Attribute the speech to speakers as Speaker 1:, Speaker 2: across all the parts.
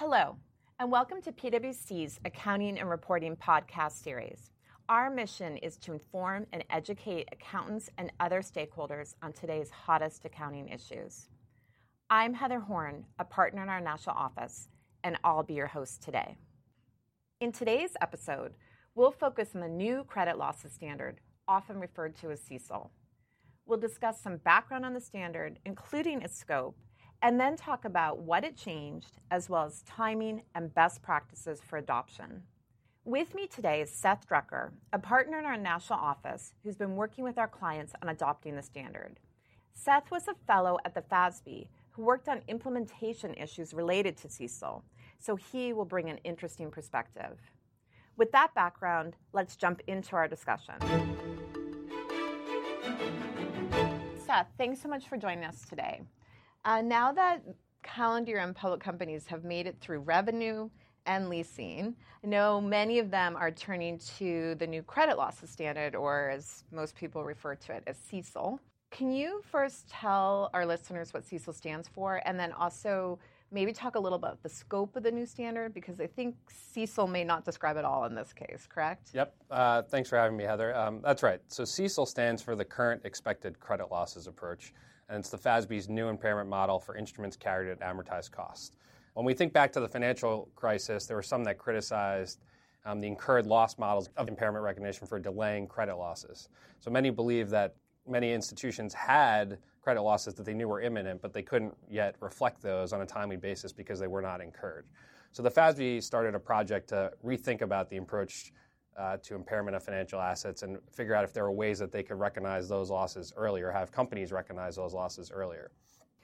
Speaker 1: Hello, and welcome to PwC's Accounting and Reporting podcast series. Our mission is to inform and educate accountants and other stakeholders on today's hottest accounting issues. I'm Heather Horn, a partner in our national office, and I'll be your host today. In today's episode, we'll focus on the new credit losses standard, often referred to as CECL. We'll discuss some background on the standard, including its scope, and then talk about what it changed, as well as timing and best practices for adoption. With me today is Seth Drucker, a partner in our national office who's been working with our clients on adopting the standard. Seth was a fellow at the FASB who worked on implementation issues related to CECL, so he will bring an interesting perspective. With that background, let's jump into our discussion. Seth, thanks so much for joining us today. Uh, now that calendar and public companies have made it through revenue and leasing, I know many of them are turning to the new credit losses standard, or as most people refer to it as CECL. Can you first tell our listeners what CECL stands for, and then also maybe talk a little about the scope of the new standard because I think CECL may not describe it all in this case, correct?
Speaker 2: Yep. Uh, thanks for having me, Heather. Um, that's right. So CECL stands for the Current Expected Credit Losses Approach and it's the FASB's new impairment model for instruments carried at amortized cost. When we think back to the financial crisis, there were some that criticized um, the incurred loss models of impairment recognition for delaying credit losses. So many believe that many institutions had credit losses that they knew were imminent, but they couldn't yet reflect those on a timely basis because they were not incurred. So the FASB started a project to rethink about the approach uh, to impairment of financial assets and figure out if there are ways that they could recognize those losses earlier, have companies recognize those losses earlier.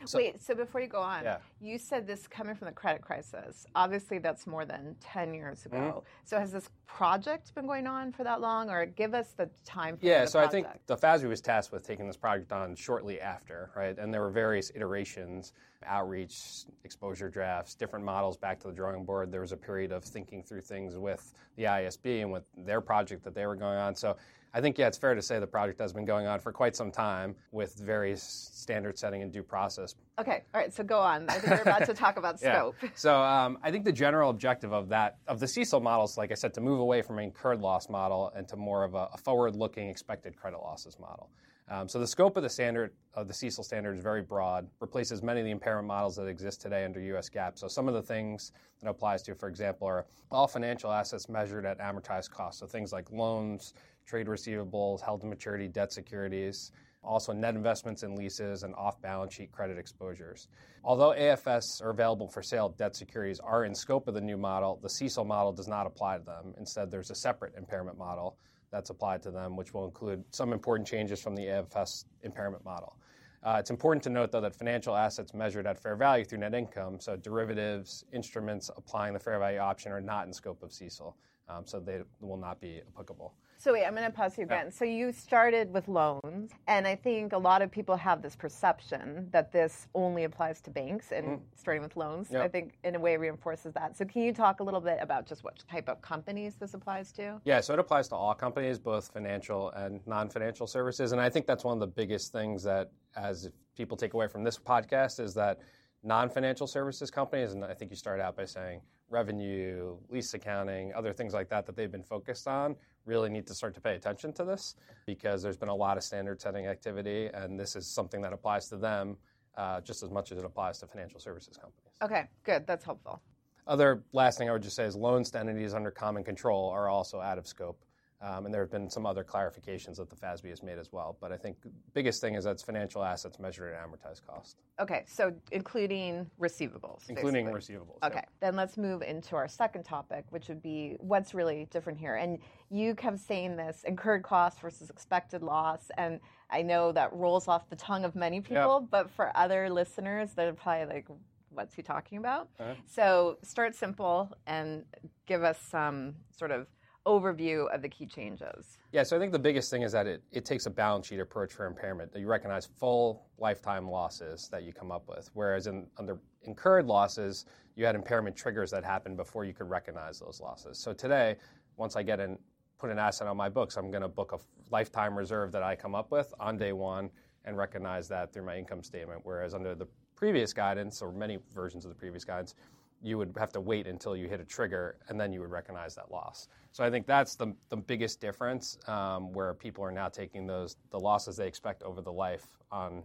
Speaker 1: So, Wait, so before you go on, yeah. you said this coming from the credit crisis. Obviously, that's more than 10 years ago. Mm-hmm. So, has this project been going on for that long, or give us the time
Speaker 2: Yeah, so
Speaker 1: project.
Speaker 2: I think the FASB was tasked with taking this project on shortly after, right? And there were various iterations outreach, exposure drafts, different models back to the drawing board. There was a period of thinking through things with the IASB and with their project that they were going on. So, I think, yeah, it's fair to say the project has been going on for quite some time with various standard setting and due process.
Speaker 1: Okay, all right, so go on. I think we're about to talk about scope.
Speaker 2: Yeah. So um, I think the general objective of that, of the CECL models, like I said, to move away from an incurred loss model and to more of a, a forward looking expected credit losses model. Um, so the scope of the standard of the CECL standard is very broad, replaces many of the impairment models that exist today under U.S. GAAP. So some of the things that applies to, for example, are all financial assets measured at amortized cost. So things like loans, trade receivables, held to maturity debt securities, also net investments in leases and off balance sheet credit exposures. Although AFS or available for sale debt securities are in scope of the new model, the CECL model does not apply to them. Instead, there's a separate impairment model that's applied to them, which will include some important changes from the AFS impairment model. Uh, it's important to note, though, that financial assets measured at fair value through net income, so derivatives, instruments applying the fair value option, are not in scope of CECL, um, so they will not be applicable.
Speaker 1: So wait, I'm going to pause you again. Yeah. So you started with loans, and I think a lot of people have this perception that this only applies to banks, and mm. starting with loans, yep. I think in a way reinforces that. So can you talk a little bit about just what type of companies this applies to?
Speaker 2: Yeah, so it applies to all companies, both financial and non-financial services, and I think that's one of the biggest things that, as people take away from this podcast, is that non-financial services companies, and I think you started out by saying revenue, lease accounting, other things like that that they've been focused on really need to start to pay attention to this because there's been a lot of standard setting activity, and this is something that applies to them uh, just as much as it applies to financial services companies.
Speaker 1: Okay, good. That's helpful.
Speaker 2: Other last thing I would just say is loans to entities under common control are also out of scope. Um, and there have been some other clarifications that the FASB has made as well. But I think the biggest thing is that it's financial assets measured at amortized cost.
Speaker 1: Okay, so including receivables.
Speaker 2: Including basically. receivables.
Speaker 1: Okay, yep. then let's move into our second topic, which would be what's really different here. And you kept saying this incurred cost versus expected loss. And I know that rolls off the tongue of many people, yep. but for other listeners, they're probably like, what's he talking about? Uh-huh. So start simple and give us some sort of overview of the key changes?
Speaker 2: Yeah, so I think the biggest thing is that it, it takes a balance sheet approach for impairment. That you recognize full lifetime losses that you come up with, whereas in under incurred losses, you had impairment triggers that happened before you could recognize those losses. So today, once I get an put an asset on my books, I'm going to book a lifetime reserve that I come up with on day one and recognize that through my income statement. Whereas under the previous guidance, or many versions of the previous guidance, you would have to wait until you hit a trigger and then you would recognize that loss. So I think that's the, the biggest difference um, where people are now taking those the losses they expect over the life on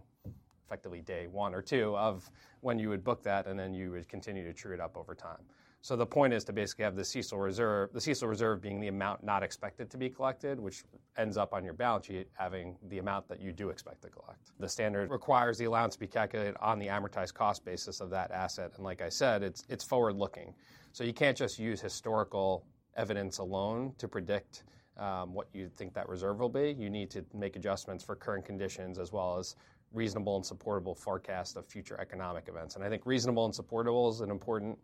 Speaker 2: effectively day one or two of when you would book that and then you would continue to true it up over time. So the point is to basically have the CECL reserve, the CECL reserve being the amount not expected to be collected, which ends up on your balance sheet having the amount that you do expect to collect. The standard requires the allowance to be calculated on the amortized cost basis of that asset, and like I said, it's it's forward looking. So you can't just use historical evidence alone to predict um, what you think that reserve will be. You need to make adjustments for current conditions as well as reasonable and supportable forecast of future economic events. And I think reasonable and supportable is an important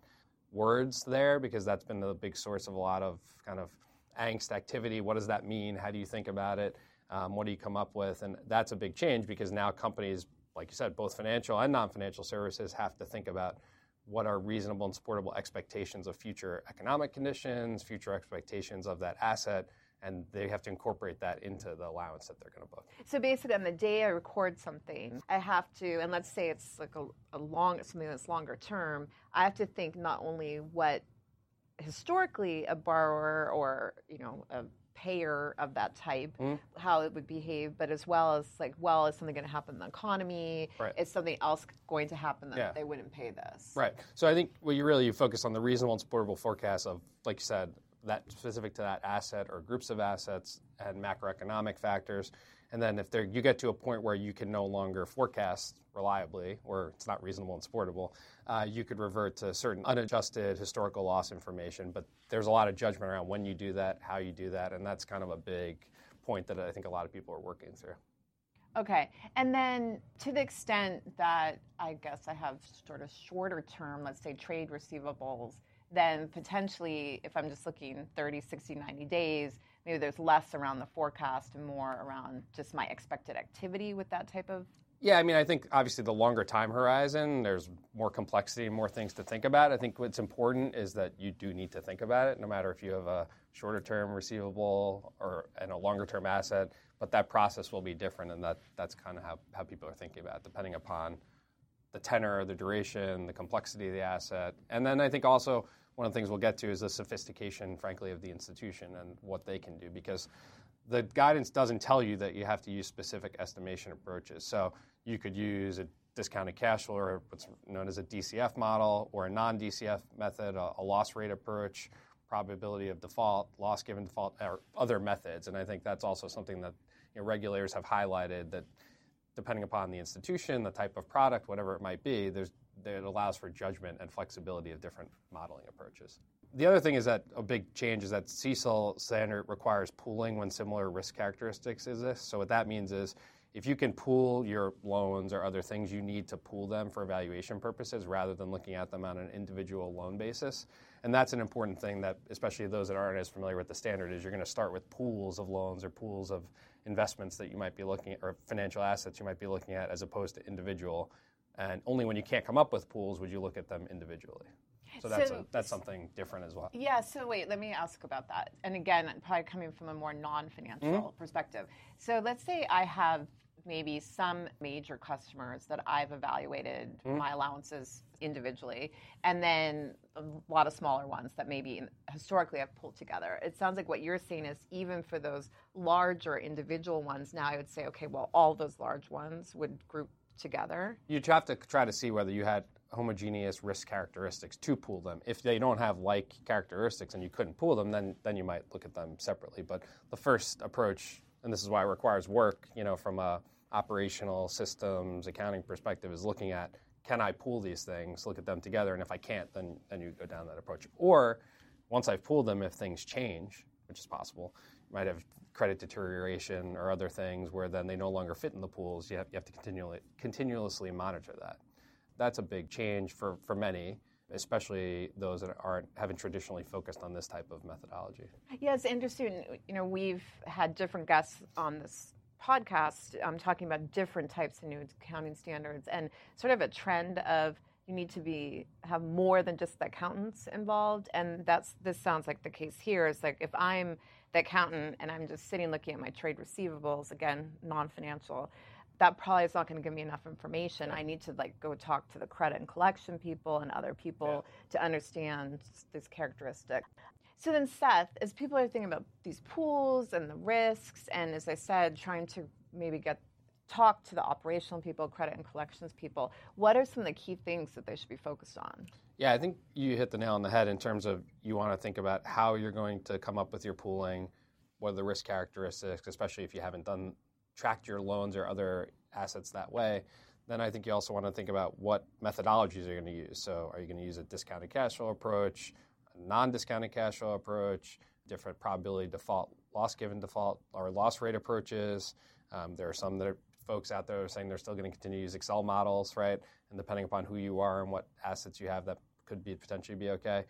Speaker 2: words there because that's been the big source of a lot of kind of angst activity. What does that mean? How do you think about it? Um, what do you come up with? And that's a big change because now companies, like you said, both financial and non financial services have to think about what are reasonable and supportable expectations of future economic conditions, future expectations of that asset, and they have to incorporate that into the allowance that they're going to book.
Speaker 1: So basically, on the day I record something, I have to, and let's say it's like a, a long something that's longer term, I have to think not only what historically a borrower or you know a payer of that type, mm-hmm. how it would behave, but as well as like, well, is something going to happen in the economy? Right. Is something else going to happen that yeah. they wouldn't pay this?
Speaker 2: Right. So I think what you really you focus on the reasonable and supportable forecast of, like you said, that specific to that asset or groups of assets and macroeconomic factors. And then if you get to a point where you can no longer forecast reliably, or it's not reasonable and supportable, uh, you could revert to certain unadjusted historical loss information. But there's a lot of judgment around when you do that, how you do that, and that's kind of a big point that I think a lot of people are working through.
Speaker 1: Okay. And then to the extent that I guess I have sort of shorter term, let's say trade receivables then potentially, if I'm just looking 30, 60, 90 days, maybe there's less around the forecast and more around just my expected activity with that type of.
Speaker 2: Yeah, I mean, I think obviously the longer time horizon, there's more complexity and more things to think about. I think what's important is that you do need to think about it, no matter if you have a shorter term receivable or and a longer term asset. But that process will be different, and that, that's kind of how, how people are thinking about it, depending upon the tenor, the duration, the complexity of the asset. And then I think also one of the things we'll get to is the sophistication, frankly, of the institution and what they can do because the guidance doesn't tell you that you have to use specific estimation approaches. So you could use a discounted cash flow or what's known as a DCF model or a non DCF method, a, a, loss rate approach, probability of default, loss given default, or other methods. And I think that's also something that you know, regulators have highlighted that depending upon the institution, the type of product, whatever it might be, there's, it allows for judgment and flexibility of different modeling approaches. The other thing is that a big change is that CECL standard requires pooling when similar risk characteristics exist. So what that means is if you can pool your loans or other things, you need to pool them for evaluation purposes rather than looking at them on an individual loan basis. And that's an important thing that, especially those that aren't as familiar with the standard, is you're going to start with pools of loans or pools of investments that you might be looking at or financial assets you might be looking at as opposed to individual. And only when you can't come up with pools would you look at them individually. So that's, so, a, that's something different as well.
Speaker 1: Yeah, so wait, let me ask about that. And again, probably coming from a more non financial mm-hmm. perspective. So let's say I have maybe some major customers that I've evaluated mm-hmm. my allowances individually, and then a lot of smaller ones that maybe historically I've pulled together. It sounds like what you're saying is even for those larger individual ones, now I would say, okay, well, all those large ones would group together.
Speaker 2: You'd have to try to see whether you had homogeneous risk characteristics to pool them. If they don't have like characteristics and you couldn't pool them, then then you might look at them separately. But the first approach, and this is why it requires work, you know, from a operational systems accounting perspective, is looking at can I pool these things, look at them together, and if I can't, then then you go down that approach. Or once I've pooled them, if things change, which is possible, you might have credit deterioration or other things where then they no longer fit in the pools. You have, you have to continually continuously monitor that. That's a big change for, for many especially those that aren't haven't traditionally focused on this type of methodology.
Speaker 1: Yes, interesting. You know, we've had different guests on this podcast um, talking about different types of new accounting standards and sort of a trend of you need to be have more than just the accountants involved and that's this sounds like the case here is like if i'm the accountant and i'm just sitting looking at my trade receivables again non-financial that probably is not going to give me enough information. I need to like go talk to the credit and collection people and other people yeah. to understand this characteristic. So then, Seth, as people are thinking about these pools and the risks, and as I said, trying to maybe get talk to the operational people, credit and collections people, what are some of the key things that they should be focused on?
Speaker 2: Yeah, I think you hit the nail on the head in terms of you want to think about how you're going to come up with your pooling, what are the risk characteristics, especially if you haven't done tracked your loans or other assets that way. Then I think you also want to think about what methodologies you're going to use. So, are you going to use a discounted cash flow approach, non-discounted cash flow approach, different probability default, loss given default, or loss rate approaches? Um, there are some that are folks out there are saying they're still going to continue to use Excel models, right? And depending upon who you are and what assets you have, that could be potentially be okay.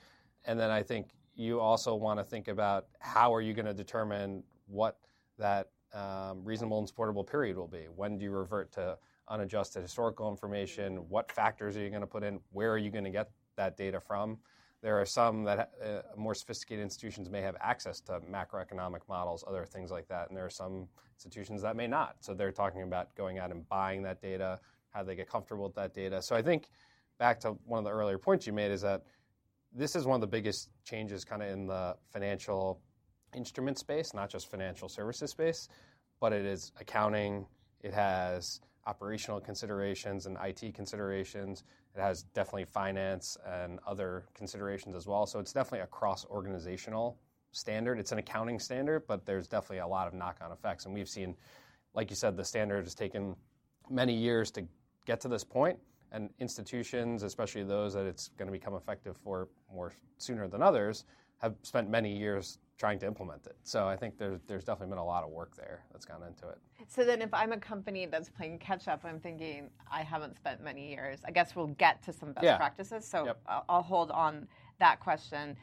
Speaker 2: And then I think you also want to think about how are you going to determine what that um, reasonable and supportable period will be. When do you revert to unadjusted historical information? What factors are you going to put in? Where are you going to get that data from? There are some that uh, more sophisticated institutions may have access to macroeconomic models, other things like that, and there are some institutions that may not. So they're talking about going out and buying that data, how they get comfortable with that data. So I think back to one of the earlier points you made is that this is one of the biggest changes kind of in the financial instrument space, not just financial services space, but it is accounting, it has operational considerations and IT considerations. It has definitely finance and other considerations as well. So it's definitely a cross organizational standard. It's an accounting standard, but there's definitely a lot of knock on effects. And we've seen, like you said, the standard has taken many years to get to this point, and institutions, especially those that it's going to become effective for more sooner than others, have spent many years trying to implement it. So I think there's there's definitely been a lot of work there that's gone into it.
Speaker 1: So then, if I'm a company that's playing catch up, I'm thinking I haven't spent many years. I guess we'll get to some best yeah. practices. So yep. I'll, I'll hold on that question.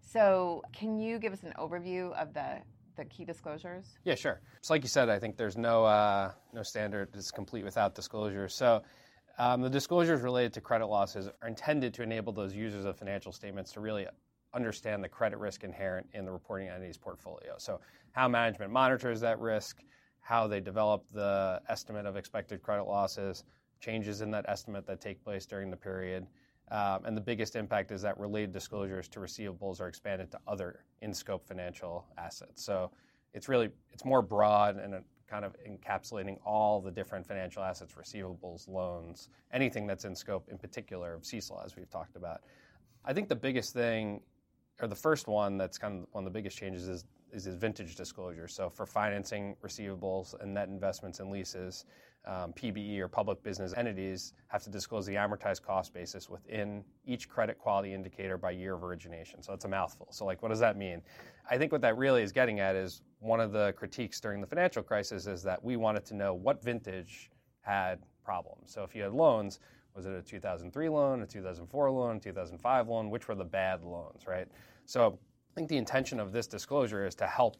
Speaker 1: So can you give us an overview of the the key disclosures?
Speaker 2: Yeah, sure. So, like you said, I think there's no uh, no standard that's complete without disclosures. So, um, the disclosures related to credit losses are intended to enable those users of financial statements to really understand the credit risk inherent in the reporting entity's portfolio. So, how management monitors that risk, how they develop the estimate of expected credit losses, changes in that estimate that take place during the period. Um, and the biggest impact is that related disclosures to receivables are expanded to other in-scope financial assets. So it's really it's more broad and kind of encapsulating all the different financial assets, receivables, loans, anything that's in scope, in particular of CECL, as we've talked about. I think the biggest thing or the first one that's kind of one of the biggest changes is is his vintage disclosure. So for financing receivables and net investments and leases, um, PBE or public business entities have to disclose the amortized cost basis within each credit quality indicator by year of origination. So that's a mouthful. So like, what does that mean? I think what that really is getting at is one of the critiques during the financial crisis is that we wanted to know what vintage had problems. So if you had loans, was it a 2003 loan, a 2004 loan, 2005 loan? Which were the bad loans, right? So I think the intention of this disclosure is to help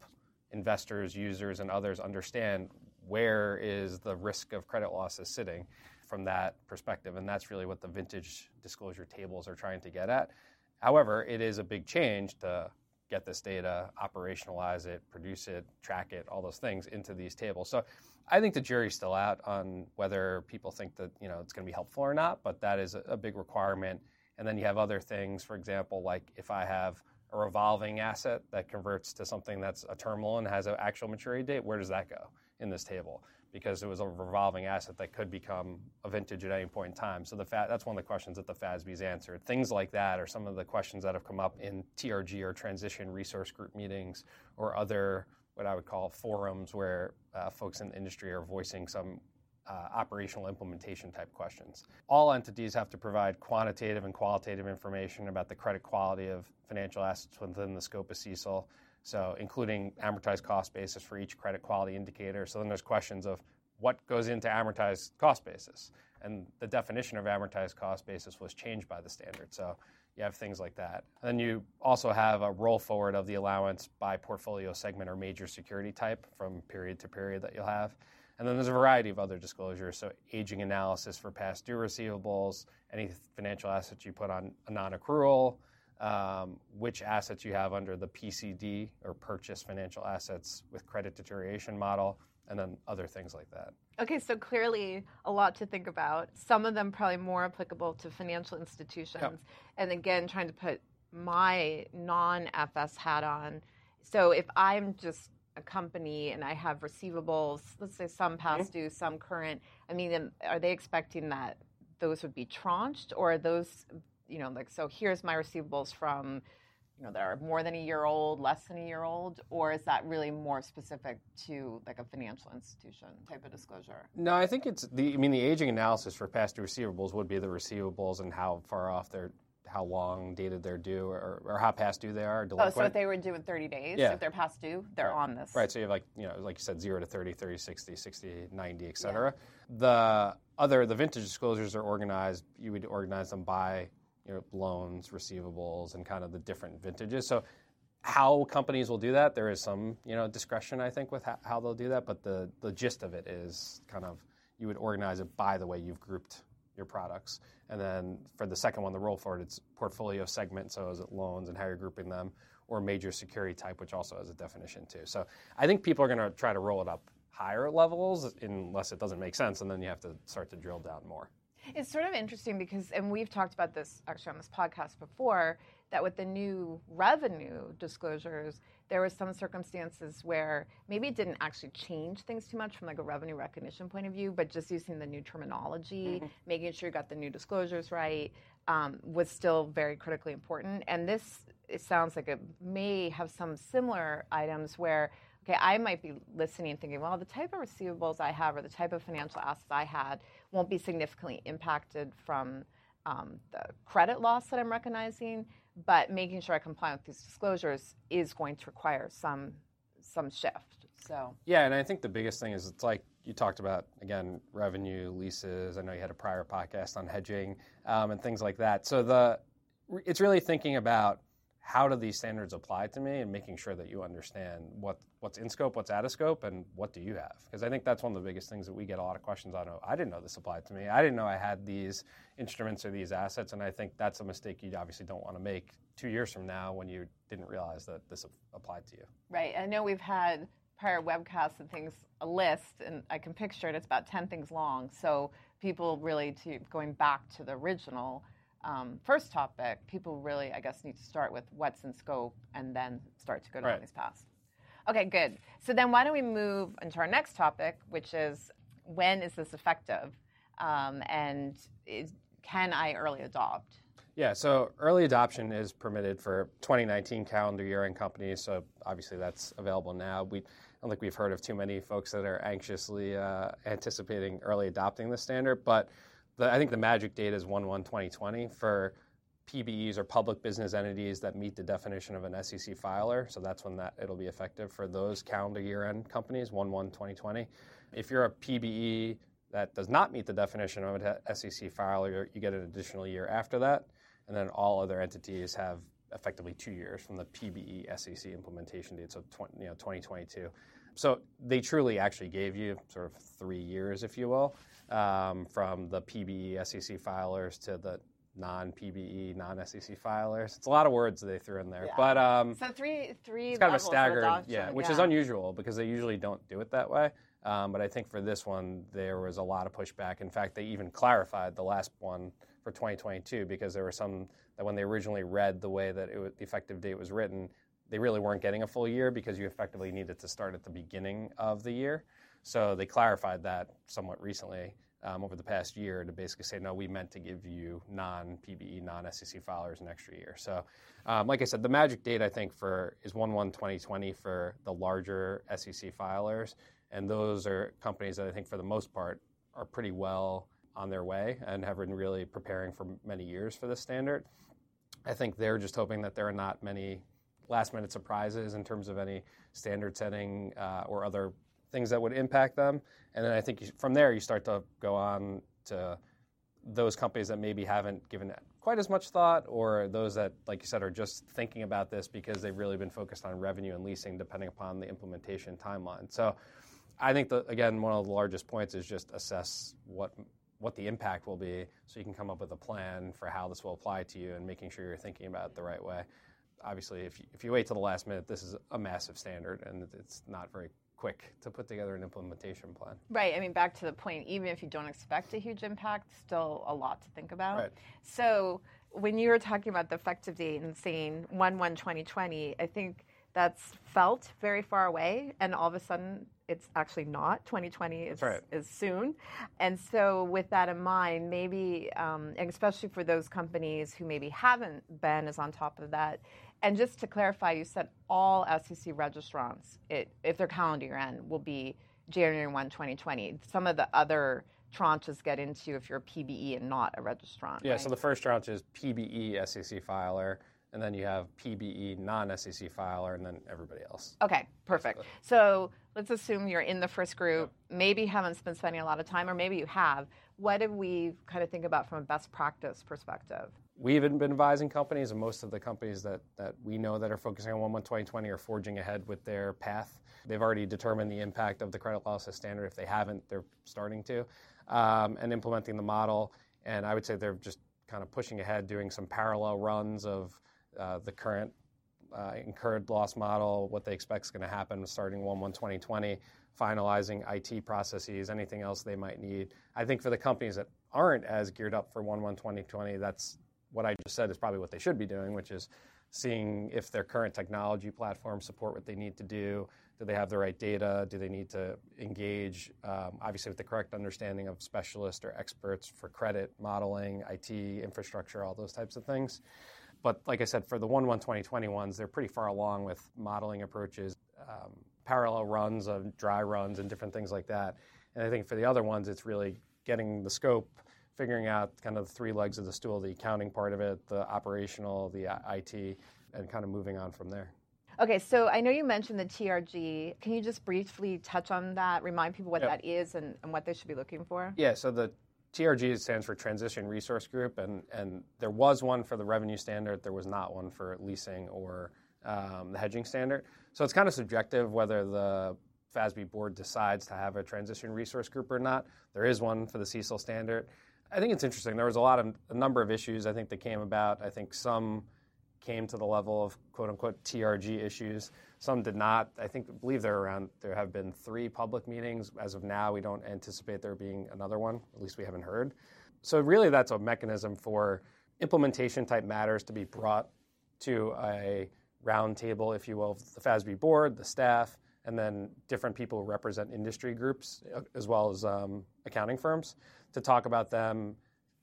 Speaker 2: investors, users, and others understand where is the risk of credit losses sitting from that perspective. And that's really what the vintage disclosure tables are trying to get at. However, it is a big change to get this data, operationalize it, produce it, track it, all those things into these tables. So I think the jury's still out on whether people think that you know it's going to be helpful or not, but that is a big requirement. And then you have other things, for example, like if I have a revolving asset that converts to something that's a term loan has an actual maturity date, where does that go in this table? Because it was a revolving asset that could become a vintage at any point in time. So the fa- that's one of the questions that the FASB's answered. Things like that are some of the questions that have come up in TRG or transition resource group meetings or other what I would call forums where uh, folks in the industry are voicing some uh, operational implementation type questions. All entities have to provide quantitative and qualitative information about the credit quality of financial assets within the scope of CECL, so including amortized cost basis for each credit quality indicator. So then there's questions of what goes into amortized cost basis, and the definition of amortized cost basis was changed by the standard. So you have things like that. Then you also have a roll forward of the allowance by portfolio segment or major security type from period to period that you'll have. And then there's a variety of other disclosures, so aging analysis for past due receivables, any financial assets you put on a non-accrual, um, which assets you have under the PCD or purchase financial assets with credit deterioration model, and then other things like that.
Speaker 1: Okay, so clearly a lot to think about. Some of them probably more applicable to financial institutions. Yep. And again, trying to put my non FS hat on. So if I'm just a company and I have receivables, let's say some past mm-hmm. due, some current, I mean, are they expecting that those would be tranched or are those, you know, like, so here's my receivables from you know that are more than a year old, less than a year old, or is that really more specific to like a financial institution type of disclosure?
Speaker 2: No, I think it's the. I mean, the aging analysis for past due receivables would be the receivables and how far off they're how long dated they're due or, or how past due they are.
Speaker 1: Delinquent. Oh, so if they were due in 30 days, yeah. if they're past due, they're
Speaker 2: right.
Speaker 1: on this.
Speaker 2: Right. So you have like, you know, like you said, 0 to 30, 30, 60, 60, 90, et cetera. Yeah. The other, the vintage disclosures are organized, you would organize them by you know, loans, receivables, and kind of the different vintages. So how companies will do that, there is some you know discretion I think with how they'll do that, but the the gist of it is kind of you would organize it by the way you've grouped your products, and then for the second one, the roll forward, it's portfolio segment. So is it loans and how you're grouping them, or major security type, which also has a definition too. So I think people are going to try to roll it up higher levels unless it doesn't make sense, and then you have to start to drill down more.
Speaker 1: It's sort of interesting because, and we've talked about this actually on this podcast before, that with the new revenue disclosures, there were some circumstances where maybe it didn't actually change things too much from like a revenue recognition point of view, but just using the new terminology, mm-hmm. making sure you got the new disclosures right, um, was still very critically important. And this, it sounds like it may have some similar items where okay, I might be listening and thinking, well, the type of receivables I have or the type of financial assets I had won't be significantly impacted from um, the credit loss that I'm recognizing, but making sure I comply with these disclosures is going to require some some shift. So
Speaker 2: yeah, and I think the biggest thing is it's like you talked about again revenue leases. I know you had a prior podcast on hedging um, and things like that. So the it's really thinking about how do these standards apply to me and making sure that you understand what, what's in scope, what's out of scope, and what do you have? Because I think that's one of the biggest things that we get a lot of questions on. Oh, I didn't know this applied to me. I didn't know I had these instruments or these assets, and I think that's a mistake you obviously don't want to make two years from now when you didn't realize that this applied to you.
Speaker 1: Right. I know we've had prior webcasts and things, a list, and I can picture it, it's about 10 things long. So people really, to going back to the original, um, first topic, people really, I guess, need to start with what's in scope and then start to go down right. these paths. Okay, good. So then why don't we move into our next topic, which is when is this effective? Um, and is, can I early adopt?
Speaker 2: Yeah, so early adoption is permitted for 2019 calendar year end companies. So obviously that's available now. We I don't think we've heard of too many folks that are anxiously uh, anticipating early adopting the standard, but the, I think the magic date is 1 1 2020 for PBEs or public business entities that meet the definition of an SEC filer. So that's when that it'll be effective for those calendar year end companies, 1 1 2020. If you're a PBE that does not meet the definition of an SEC filer, you get an additional year after that. And then all other entities have effectively two years from the PBE SEC implementation date, so 20, you know, 2022. So they truly actually gave you sort of three years, if you will um, from the PBE SEC filers to the non-PBE, non-SEC filers. It's a lot of words they threw in there, yeah. but um,
Speaker 1: so three, three.
Speaker 2: It's kind of a staggered, yeah, which yeah. is unusual because they usually don't do it that way. Um, but I think for this one, there was a lot of pushback. In fact, they even clarified the last one for 2022 because there were some that when they originally read the way that was, the effective date was written, they really weren't getting a full year because you effectively needed to start at the beginning of the year. So they clarified that somewhat recently um, over the past year to basically say, no, we meant to give you non PBE, non SEC filers an extra year. So, um, like I said, the magic date I think for is 1 1 2020 for the larger SEC filers. And those are companies that I think for the most part are pretty well on their way and have been really preparing for many years for this standard. I think they're just hoping that there are not many last minute surprises in terms of any standard setting uh, or other things that would impact them. And then I think you, from there you start to go on to those companies that maybe haven't given quite as much thought, or those that, like you said, are just thinking about this because they've really been focused on revenue and leasing, depending upon the implementation timeline. So, I think that again, one of the largest points is just assess what what the impact will be, so you can come up with a plan for how this will apply to you, and making sure you're thinking about it the right way. Obviously, if you, if you wait till the last minute, this is a massive standard, and it's not very quick to put together an implementation plan.
Speaker 1: Right. I mean, back to the point, even if you don't expect a huge impact, still a lot to think about.
Speaker 2: Right.
Speaker 1: So when you were talking about the effective date and saying 1 1 2020, I think that's felt very far away, and all of a sudden it's actually not. 2020 is,
Speaker 2: right.
Speaker 1: is soon. And so, with that in mind, maybe, um, and especially for those companies who maybe haven't been as on top of that, and just to clarify, you said all SEC registrants, it, if their calendar year end, will be January 1, 2020. Some of the other tranches get into if you're a PBE and not a registrant.
Speaker 2: Yeah,
Speaker 1: right?
Speaker 2: so the first tranche is PBE SEC filer, and then you have PBE non SEC filer, and then everybody else.
Speaker 1: Okay, perfect.
Speaker 2: Basically.
Speaker 1: So let's assume you're in the first group, maybe haven't been spending a lot of time, or maybe you have. What do we kind of think about from a best practice perspective?
Speaker 2: We've been advising companies, and most of the companies that, that we know that are focusing on 1 1 2020 are forging ahead with their path. They've already determined the impact of the credit losses standard. If they haven't, they're starting to, um, and implementing the model. And I would say they're just kind of pushing ahead, doing some parallel runs of uh, the current uh, incurred loss model, what they expect is going to happen starting 1 1 2020, finalizing IT processes, anything else they might need. I think for the companies that aren't as geared up for 1 1 2020, that's what I just said is probably what they should be doing, which is seeing if their current technology platforms support what they need to do. Do they have the right data? Do they need to engage, um, obviously, with the correct understanding of specialists or experts for credit, modeling, IT, infrastructure, all those types of things? But like I said, for the 1 1 2020 ones, they're pretty far along with modeling approaches, um, parallel runs of dry runs, and different things like that. And I think for the other ones, it's really getting the scope, figuring out kind of the three legs of the stool the accounting part of it, the operational, the IT, and kind of moving on from there.
Speaker 1: Okay, so I know you mentioned the TRG. Can you just briefly touch on that, remind people what
Speaker 2: Yep.
Speaker 1: that is and, and what they should be looking for?
Speaker 2: Yeah, so the TRG stands for Transition Resource Group, and, and there was one for the revenue standard. There was not one for leasing or um, the hedging standard. So it's kind of subjective whether the FASB board decides to have a Transition Resource Group or not. There is one for the CECL standard. I think it's interesting. There was a lot of a number of issues I think that came about. I think some came to the level of quote unquote TRG issues. Some did not. I think believe there around there have been three public meetings. As of now, we don't anticipate there being another one. At least we haven't heard. So really, that's a mechanism for implementation type matters to be brought to a roundtable, if you will, of the FASB board, the staff, and then different people who represent industry groups uh, as well as um, accounting firms to talk about them,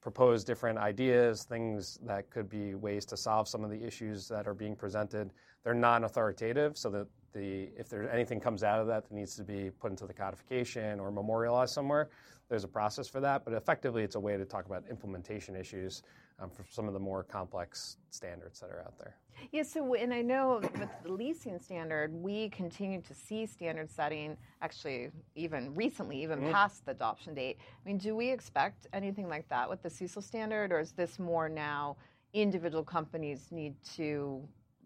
Speaker 2: propose different ideas, things that could be ways to solve some of the issues that are being presented. They're non-authoritative, so that the if there's anything comes out of that that needs to be put into the codification or memorialized somewhere, there's a process for that. But effectively, it's a way to talk about implementation issues um, for some of the more complex standards that are out there.
Speaker 1: Yeah, so, and I know with the leasing standard, we continue to see standard setting, actually, even recently, even
Speaker 2: Mm-hmm.
Speaker 1: past the adoption date. I mean, do we expect anything like that with the CECL standard, or is this more now individual companies need to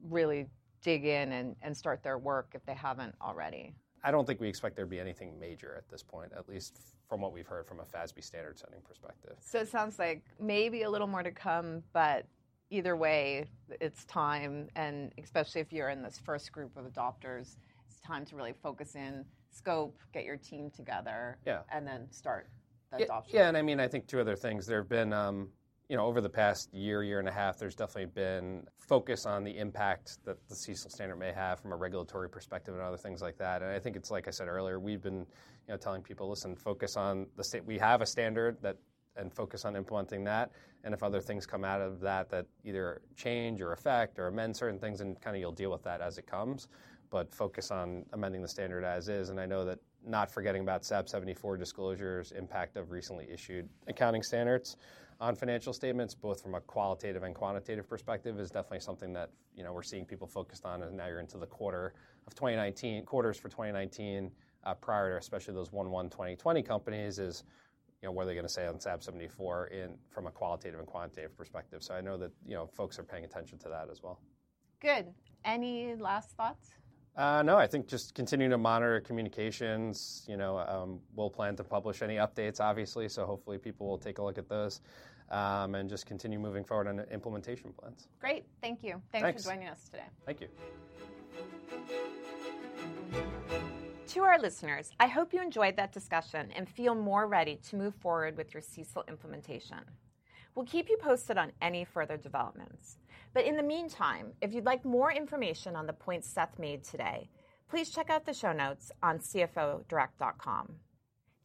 Speaker 1: really dig in and, and start their work if they haven't already?
Speaker 2: I don't think we expect there to be anything major at this point, at least from what we've heard from a FASB standard setting perspective.
Speaker 1: So it sounds like maybe a little more to come, but either way, it's time, and especially if you're in this first group of adopters, it's time to really focus in, scope, get your team together,
Speaker 2: Yeah.
Speaker 1: and then start the
Speaker 2: Yeah,
Speaker 1: adoption.
Speaker 2: yeah, and I mean, I think two other things. There have been, um, you know, over the past year, year and a half, there's definitely been focus on the impact that the CECL standard may have from a regulatory perspective and other things like that. And I think it's like I said earlier, we've been, you know, telling people, listen, focus on the state. We have a standard that, and focus on implementing that. And if other things come out of that that either change or affect or amend certain things, and kind of you'll deal with that as it comes. But focus on amending the standard as is. And I know that not forgetting about SAB 74 disclosures, impact of recently issued accounting standards on financial statements, both from a qualitative and quantitative perspective, is definitely something that you know we're seeing people focused on. And now you're into the quarter of 2019, quarters for 2019, uh, prior to especially those 1-1 2020 companies, is you know what are they going to say on SAB 74 in from a qualitative and quantitative perspective. So I know that you know folks are paying attention to that as well.
Speaker 1: Good. Any last thoughts?
Speaker 2: Uh, no, I think just continue to monitor communications. You know, um, we'll plan to publish any updates, obviously, so hopefully people will take a look at those um, and just continue moving forward on implementation plans.
Speaker 1: Great. Thank you. Thanks,
Speaker 2: Thanks.
Speaker 1: for joining us today.
Speaker 2: Thank you.
Speaker 1: To our listeners, I hope you enjoyed that discussion and feel more ready to move forward with your CECL implementation. We'll keep you posted on any further developments. But in the meantime, if you'd like more information on the points Seth made today, please check out the show notes on CFOdirect.com.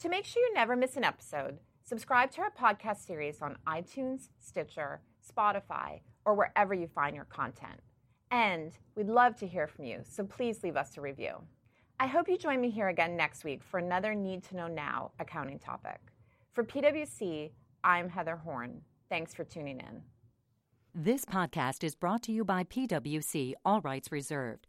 Speaker 1: To make sure you never miss an episode, subscribe to our podcast series on iTunes, Stitcher, Spotify, or wherever you find your content. And we'd love to hear from you, so please leave us a review. I hope you join me here again next week for another Need to Know Now accounting topic. For PwC, I'm Heather Horn. Thanks for tuning in.
Speaker 3: This podcast is brought to you by PwC, all rights reserved.